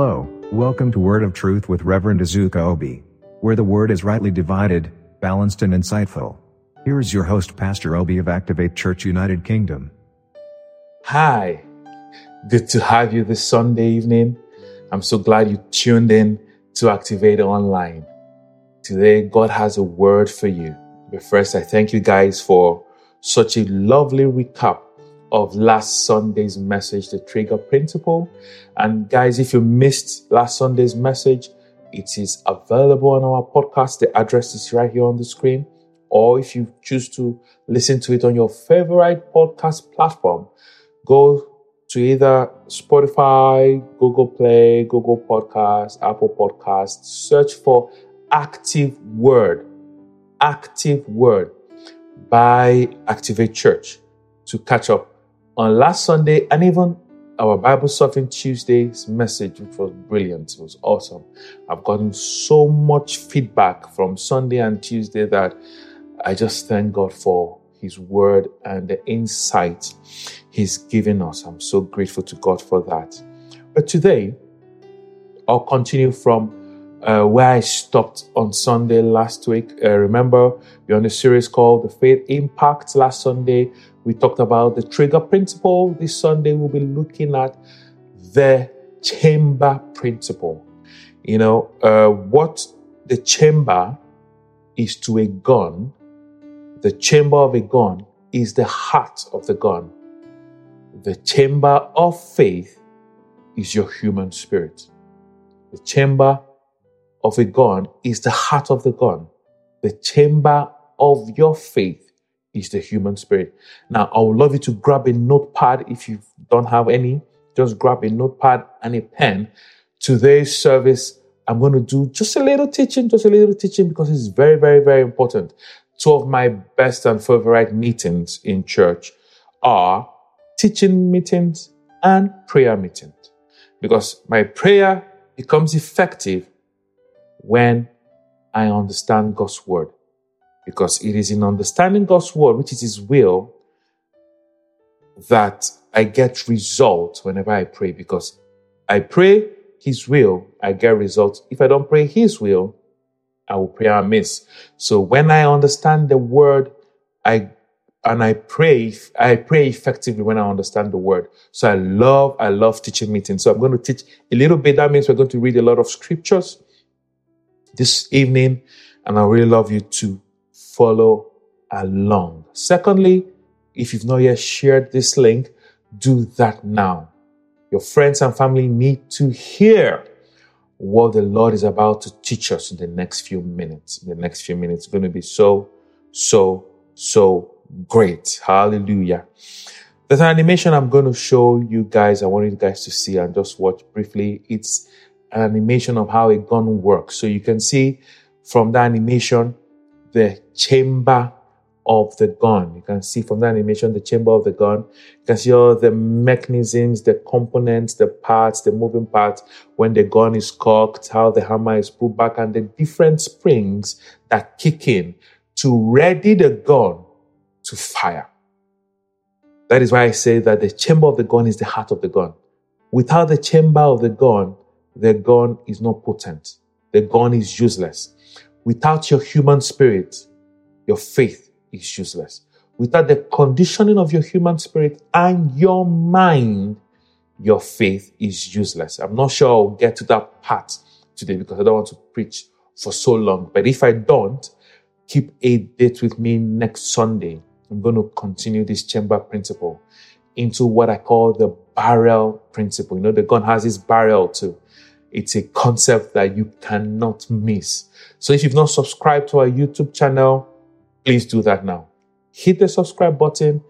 Hello, welcome to Word of Truth with Reverend Azuka Obi, where the word is rightly divided, balanced, and insightful. Here is your host, Pastor Obi of Activate Church United Kingdom. Hi, good to have you this Sunday evening. I'm so glad you tuned in to Activate Online. Today, God has a word for you. But first, I thank you guys for such a lovely recap of last Sunday's message, the trigger principle. And guys, if you missed last Sunday's message, it is available on our podcast. The address is right here on the screen. Or if you choose to listen to it on your favorite podcast platform, go to either Spotify, Google Play, Google Podcasts, Apple Podcasts, search for Active Word. Active Word by Activate Church to catch up on last Sunday and even our Bible Surfing Tuesday's message, which was brilliant. It was awesome. I've gotten so much feedback from Sunday and Tuesday that I just thank God for His word and the insight He's given us. I'm so grateful to God for that. But today, I'll continue from uh, where I stopped on Sunday last week. Uh, remember, we're on a series called The Faith Impact. Last Sunday, we talked about the trigger principle. This Sunday, we'll be looking at the chamber principle. You know, uh, what the chamber is to a gun, the chamber of a gun is the heart of the gun. The chamber of faith is your human spirit. The chamber of a gun is the heart of the gun. The chamber of your faith is the human spirit. Now, I would love you to grab a notepad if you don't have any. Just grab a notepad and a pen. Today's service, I'm going to do just a little teaching, just a little teaching because it's very, very, very important. Two of my best and favorite meetings in church are teaching meetings and prayer meetings. Because my prayer becomes effective when I understand God's word. Because it is in understanding God's word, which is His will, that I get results whenever I pray. Because I pray His will, I get results. If I don't pray His will, I will pray amiss. So when I understand the word, I and I pray, I pray effectively when I understand the word. So I love, I love teaching meetings. So I'm going to teach a little bit. That means we're going to read a lot of scriptures this evening, and I really love you to follow along. Secondly, if you've not yet shared this link, do that now. Your friends and family need to hear what the Lord is about to teach us in the next few minutes. In the next few minutes, it's going to be so, so, so great. Hallelujah. There's an animation I'm going to show you guys. I want you guys to see and just watch briefly. It's an animation of how a gun works. So you can see from the animation the chamber of the gun. You can see from the animation the chamber of the gun. You can see all the mechanisms, the components, the parts, the moving parts when the gun is cocked, how the hammer is put back, and the different springs that kick in to ready the gun to fire. That is why I say that the chamber of the gun is the heart of the gun. Without the chamber of the gun, the gun is not potent. The gun is useless. Without your human spirit, your faith is useless. Without the conditioning of your human spirit and your mind, your faith is useless. I'm not sure I'll get to that part today because I don't want to preach for so long. But if I don't, keep a date with me next Sunday. I'm going to continue this chamber principle into what I call the barrel principle. You know, the gun has this barrel too. It's a concept that you cannot miss. So if you've not subscribed to our YouTube channel, please do that now. Hit the subscribe button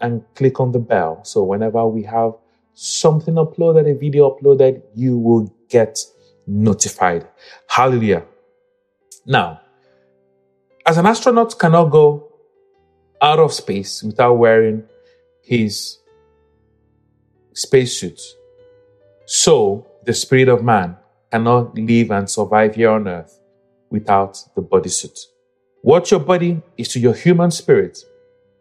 and click on the bell. So whenever we have something uploaded, a video uploaded, you will get notified. Hallelujah. Now, as an astronaut cannot go out of space without wearing his spacesuit, so the spirit of man cannot live and survive here on earth without the bodysuit. What your body is to your human spirit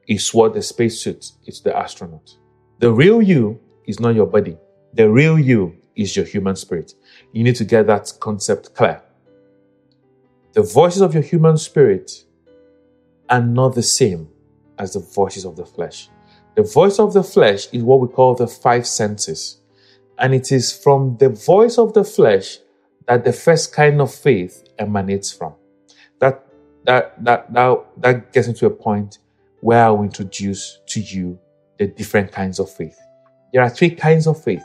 is what the spacesuit is to the astronaut. The real you is not your body. The real you is your human spirit. You need to get that concept clear. The voices of your human spirit are not the same as the voices of the flesh. The voice of the flesh is what we call the five senses. And it is from the voice of the flesh that the first kind of faith emanates from. That that that that, that gets into a point where I will introduce to you the different kinds of faith. There are three kinds of faith.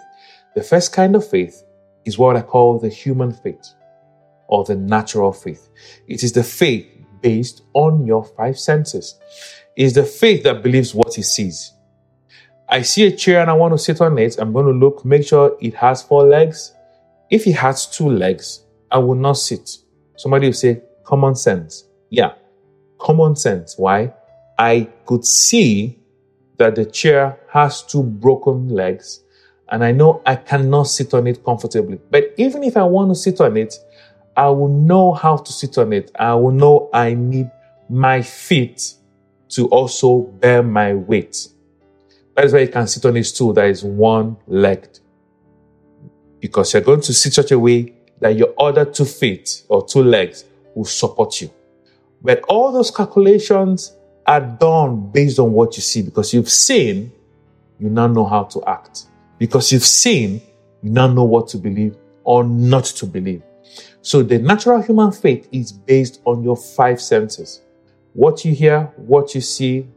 The first kind of faith is what I call the human faith or the natural faith. It is the faith based on your five senses. It is the faith that believes what it sees. I see a chair and I want to sit on it. I'm going to look, make sure it has four legs. If it has two legs, I will not sit. Somebody will say, common sense. Yeah, common sense. Why? I could see that the chair has two broken legs and I know I cannot sit on it comfortably. But even if I want to sit on it, I will know how to sit on it. I will know I need my feet to also bear my weight. That is why you can sit on a stool that is one legged. Because you're going to sit such a way that your other two feet or two legs will support you. But all those calculations are done based on what you see because you've seen, you now know how to act. Because you've seen, you now know what to believe or not to believe. So the natural human faith is based on your five senses what you hear, what you see,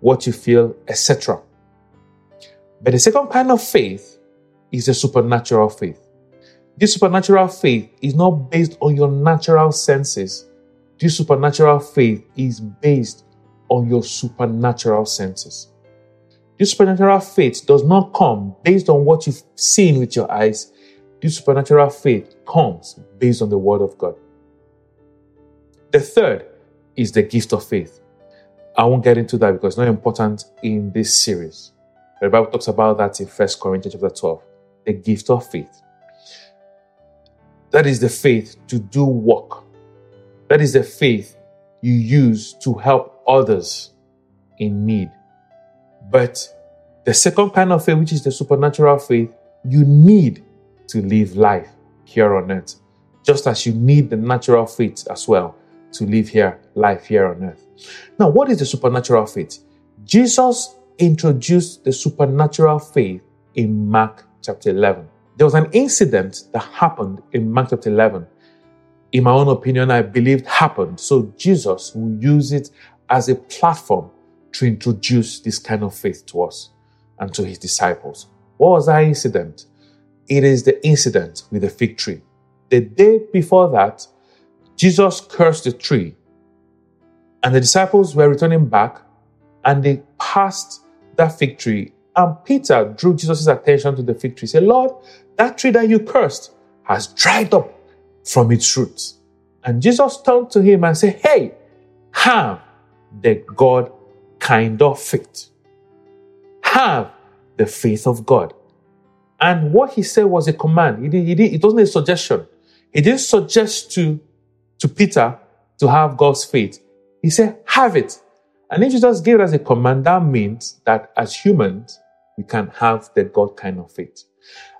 what you feel, etc. But the second kind of faith is a supernatural faith. This supernatural faith is not based on your natural senses. This supernatural faith is based on your supernatural senses. This supernatural faith does not come based on what you've seen with your eyes. This supernatural faith comes based on the Word of God. The third is the gift of faith. I won't get into that because it's not important in this series. The Bible talks about that in 1 Corinthians chapter 12. The gift of faith. That is the faith to do work. That is the faith you use to help others in need. But the second kind of faith, which is the supernatural faith, you need to live life here on earth, just as you need the natural faith as well to live here, life here on earth. Now, what is the supernatural faith? Jesus introduced the supernatural faith in Mark chapter 11. There was an incident that happened in Mark chapter 11. In my own opinion, I believed happened. So Jesus will use it as a platform to introduce this kind of faith to us and to his disciples. What was that incident? It is the incident with the fig tree. The day before that, Jesus cursed the tree, and the disciples were returning back, and they passed that fig tree. And Peter drew Jesus' attention to the fig tree. He said, Lord, that tree that you cursed has dried up from its roots. And Jesus turned to him and said, Hey, have the God kind of faith. Have the faith of God. And what he said was a command. He did, he did, it wasn't a suggestion. He didn't suggest to to Peter to have God's faith. He said, have it. And if Jesus gave as a command, that means that as humans, we can have the God kind of faith.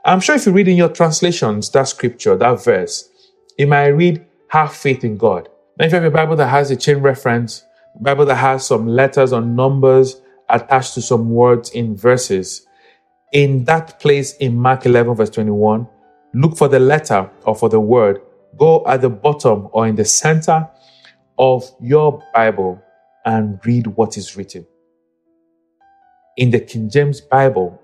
I'm sure if you read in your translations that scripture, that verse, it might read, have faith in God. Now, if you have a Bible that has a chain reference, Bible that has some letters or numbers attached to some words in verses, in that place in Mark 11, verse 21, look for the letter or for the word go at the bottom or in the center of your Bible and read what is written. In the King James Bible,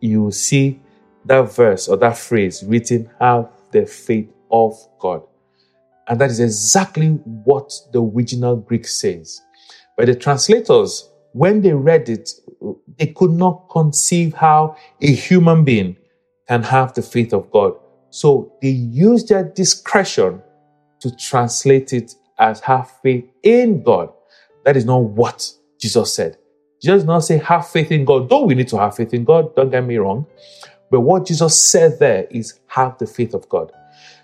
you will see that verse or that phrase written, have the faith of God. And that is exactly what the original Greek says. But the translators, when they read it, they could not conceive how a human being can have the faith of God. So they used their discretion to translate it as have faith in God. That is not what Jesus said. Jesus did not say have faith in God, though we need to have faith in God, don't get me wrong. But what Jesus said there is have the faith of God.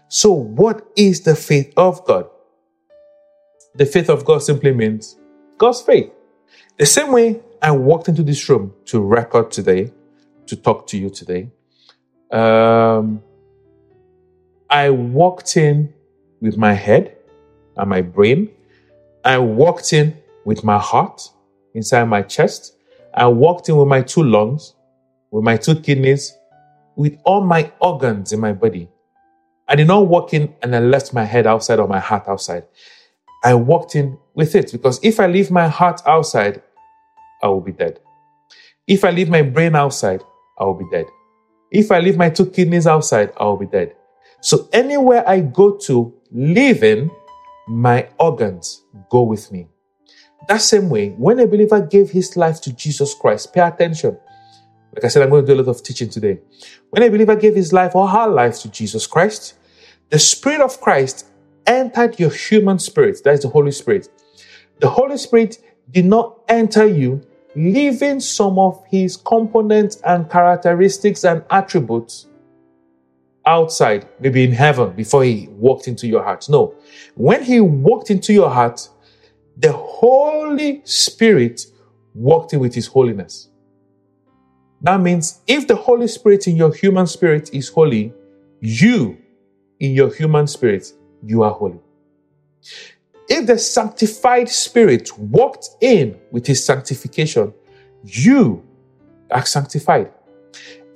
So, what is the faith of God? The faith of God simply means God's faith. The same way I walked into this room to record today, to talk to you today, Um, I walked in with my head and my brain. I walked in with my heart inside my chest. I walked in with my two lungs, with my two kidneys, with all my organs in my body. I did not walk in and I left my head outside or my heart outside. I walked in with it because if I leave my heart outside, I will be dead. If I leave my brain outside, I will be dead. If I leave my two kidneys outside, I will be dead. So anywhere I go to, living, my organs go with me. That same way, when a believer gave his life to Jesus Christ, pay attention. Like I said, I'm going to do a lot of teaching today. When a believer gave his life or her life to Jesus Christ, the Spirit of Christ entered your human spirit. That is the Holy Spirit. The Holy Spirit did not enter you, leaving some of his components and characteristics and attributes outside, maybe in heaven, before he walked into your heart. No. When he walked into your heart, the Holy Spirit walked in with his holiness. That means if the Holy Spirit in your human spirit is holy, you in your human spirit, you are holy. If the sanctified spirit walked in with his sanctification, you are sanctified.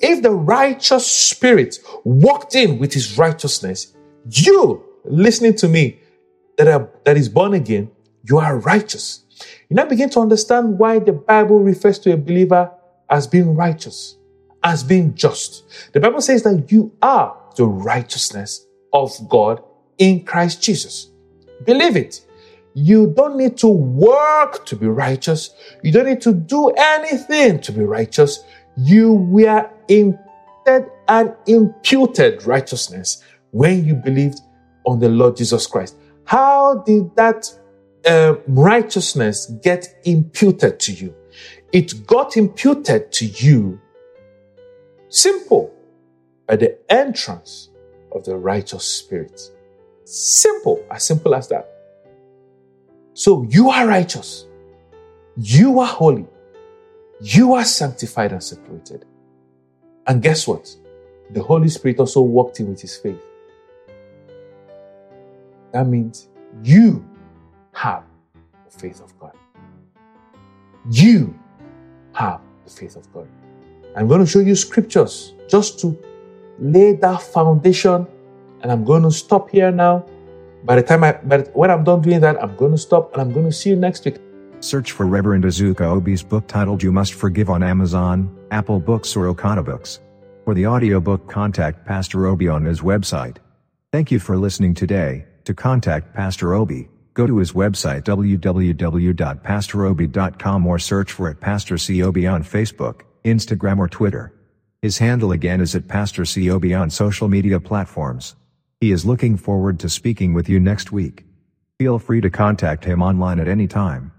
If the righteous spirit walked in with his righteousness, you listening to me that, are, that is born again, you are righteous. You now begin to understand why the Bible refers to a believer as being righteous, as being just. The Bible says that you are the righteousness of God in Christ Jesus. Believe it. You don't need to work to be righteous. You don't need to do anything to be righteous. You were imputed and imputed righteousness when you believed on the Lord Jesus Christ. How did that righteousness get imputed to you? It got imputed to you simple at the entrance of the righteous spirit. Simple, as simple as that. So you are righteous. You are holy. You are sanctified and separated. And guess what? The Holy Spirit also walked in with his faith. That means you have the faith of God. You have the faith of God. I'm going to show you scriptures just to lay that foundation. And I'm going to stop here now. By the time I, but when I'm done doing that, I'm going to stop and I'm going to see you next week. Search for Reverend Azuka Obi's book titled You Must Forgive on Amazon, Apple Books, or OkadaBooks. For the audiobook, contact Pastor Obi on his website. Thank you for listening today. To contact Pastor Obi, go to his website www.pastorobi.com or search for at Pastor C. Obi on Facebook, Instagram, or Twitter. His handle again is at Pastor COB on social media platforms. He is looking forward to speaking with you next week. Feel free to contact him online at any time.